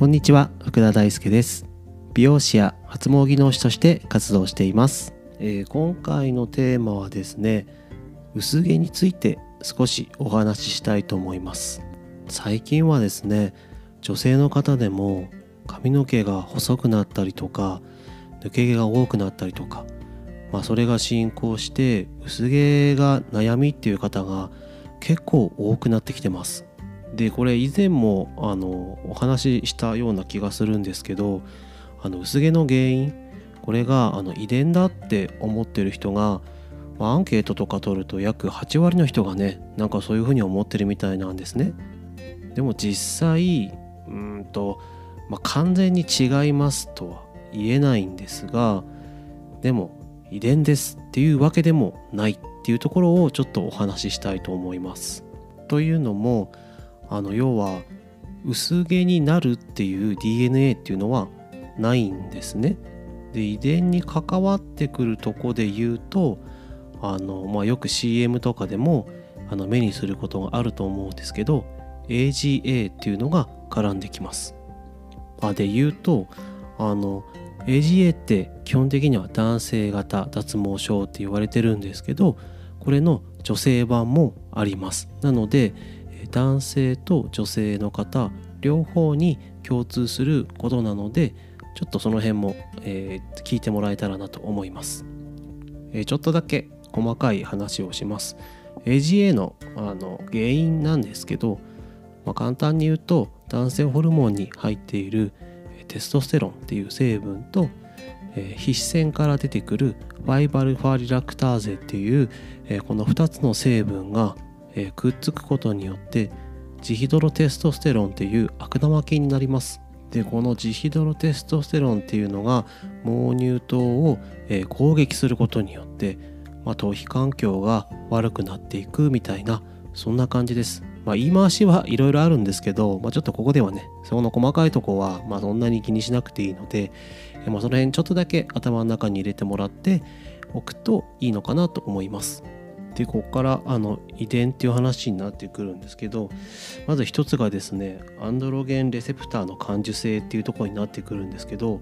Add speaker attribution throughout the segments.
Speaker 1: こんにちは福田大輔です。美容師や発毛技能士として活動しています、えー今回のテーマはですね薄毛について少しお話ししたいと思います。最近はですね女性の方でも髪の毛が細くなったりとか抜け毛が多くなったりとかまあそれが進行して薄毛が悩みっていう方が結構多くなってきてます。でこれ以前もあのお話ししたような気がするんですけどあの薄毛の原因これがあの遺伝だって思ってる人が、まあアンケートとか取ると約8割の人がねなんかそういうふうに思ってるみたいなんですね。でも実際うんと、まあ、完全に違いますとは言えないんですがでも遺伝ですっていうわけでもないっていうところをちょっとお話ししたいと思います。というのもあの要は薄毛になるっていう DNA っていうのはないんですね。で遺伝に関わってくるとこで言うとあの、まあ、よく CM とかでもあの目にすることがあると思うんですけど AGA っていうのが絡んできます。あで言うとあの AGA って基本的には男性型脱毛症って言われてるんですけどこれの女性版もあります。なので男性と女性の方両方に共通することなのでちょっとその辺も、えー聞いてもらえたらなと思います、えーちょっとだけ細かい話をします。AGA のあの原因なんですけど、まあ、簡単に言うと男性ホルモンに入っているえテストステロンっていう成分と、えー皮脂腺から出てくるファイバルファリラクターゼっていう、えーこの2つの成分がえーくっつくことによってジヒドロテストステロンっていう悪玉菌になります。でこのジヒドロテストステロンっていうのが毛乳頭を、えー攻撃することによって、まあ、頭皮環境が悪くなっていくみたいなそんな感じです、まあ、言い回しはいろいろあるんですけど、まあ、ちょっとここではねその細かいとこは、まあ、そんなに気にしなくていいので、えーまあ、その辺ちょっとだけ頭の中に入れてもらっておくといいのかなと思います。でここからあの遺伝っていう話になってくるんですけどまず一つがですねアンドロゲンレセプターの感受性っていうところになってくるんですけど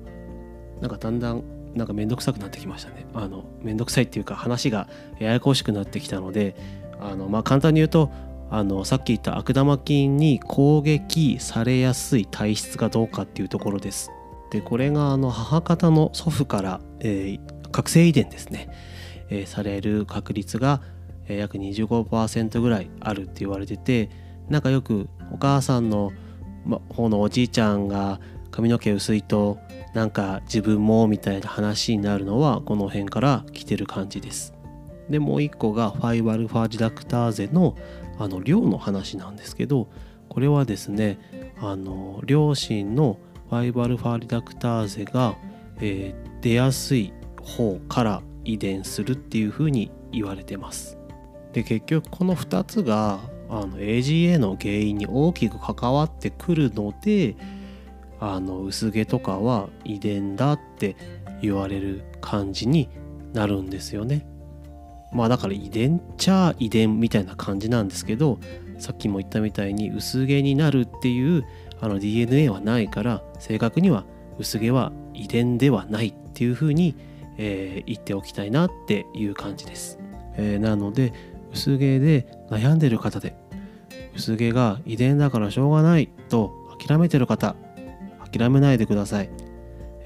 Speaker 1: なんかだんだんなんかめんどくさくなってきましたね。あのめんどくさいっていうか話がややこしくなってきたのであのまあ簡単に言うとあのさっき言った悪玉菌に攻撃されやすい体質がどうかっていうところです。でこれがあの母方の祖父から、えー覚醒遺伝ですね、えーされる確率が約25%ぐらいあるって言われててなんかよくお母さんの方のおじいちゃんが髪の毛薄いとなんか自分もみたいな話になるのはこの辺から来てる感じです。でもう一個がファイバルファジラクターゼのあの量の話なんですけどこれはですねあの両親のファイバルファリダクターゼが、えー出やすい方から遺伝するっていうふうに言われてます。で結局この2つがあの AGA の原因に大きく関わってくるのであの薄毛とかは遺伝だって言われる感じになるんですよね。まあだから遺伝っちゃ遺伝みたいな感じなんですけどさっきも言ったみたいに薄毛になるっていうあの DNA はないから正確には薄毛は遺伝ではないっていうふうに、えー言っておきたいなっていう感じです。えーなので薄毛で悩んでる方で薄毛が遺伝だからしょうがないと諦めてる方諦めないでください、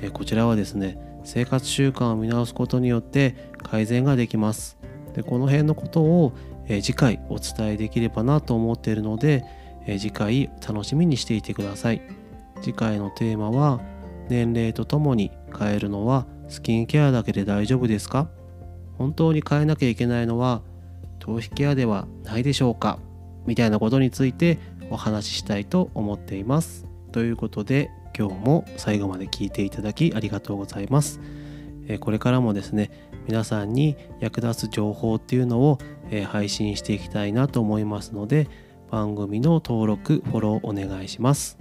Speaker 1: えこちらはですね生活習慣を見直すことによって改善ができます。でこの辺のことを、え次回お伝えできればなと思っているので、え次回楽しみにしていてください。次回のテーマは年齢とともに変えるのはスキンケアだけで大丈夫ですか？本当に変えなきゃいけないのは頭皮ケアではないでしょうか？みたいなことについてお話ししたいと思っています。ということで今日も最後まで聞いていただきありがとうございます。これからもですね皆さんに役立つ情報っていうのを、配信していきたいなと思いますので番組の登録フォローお願いします。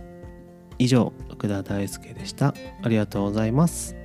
Speaker 1: 以上福田大輔でした。ありがとうございます。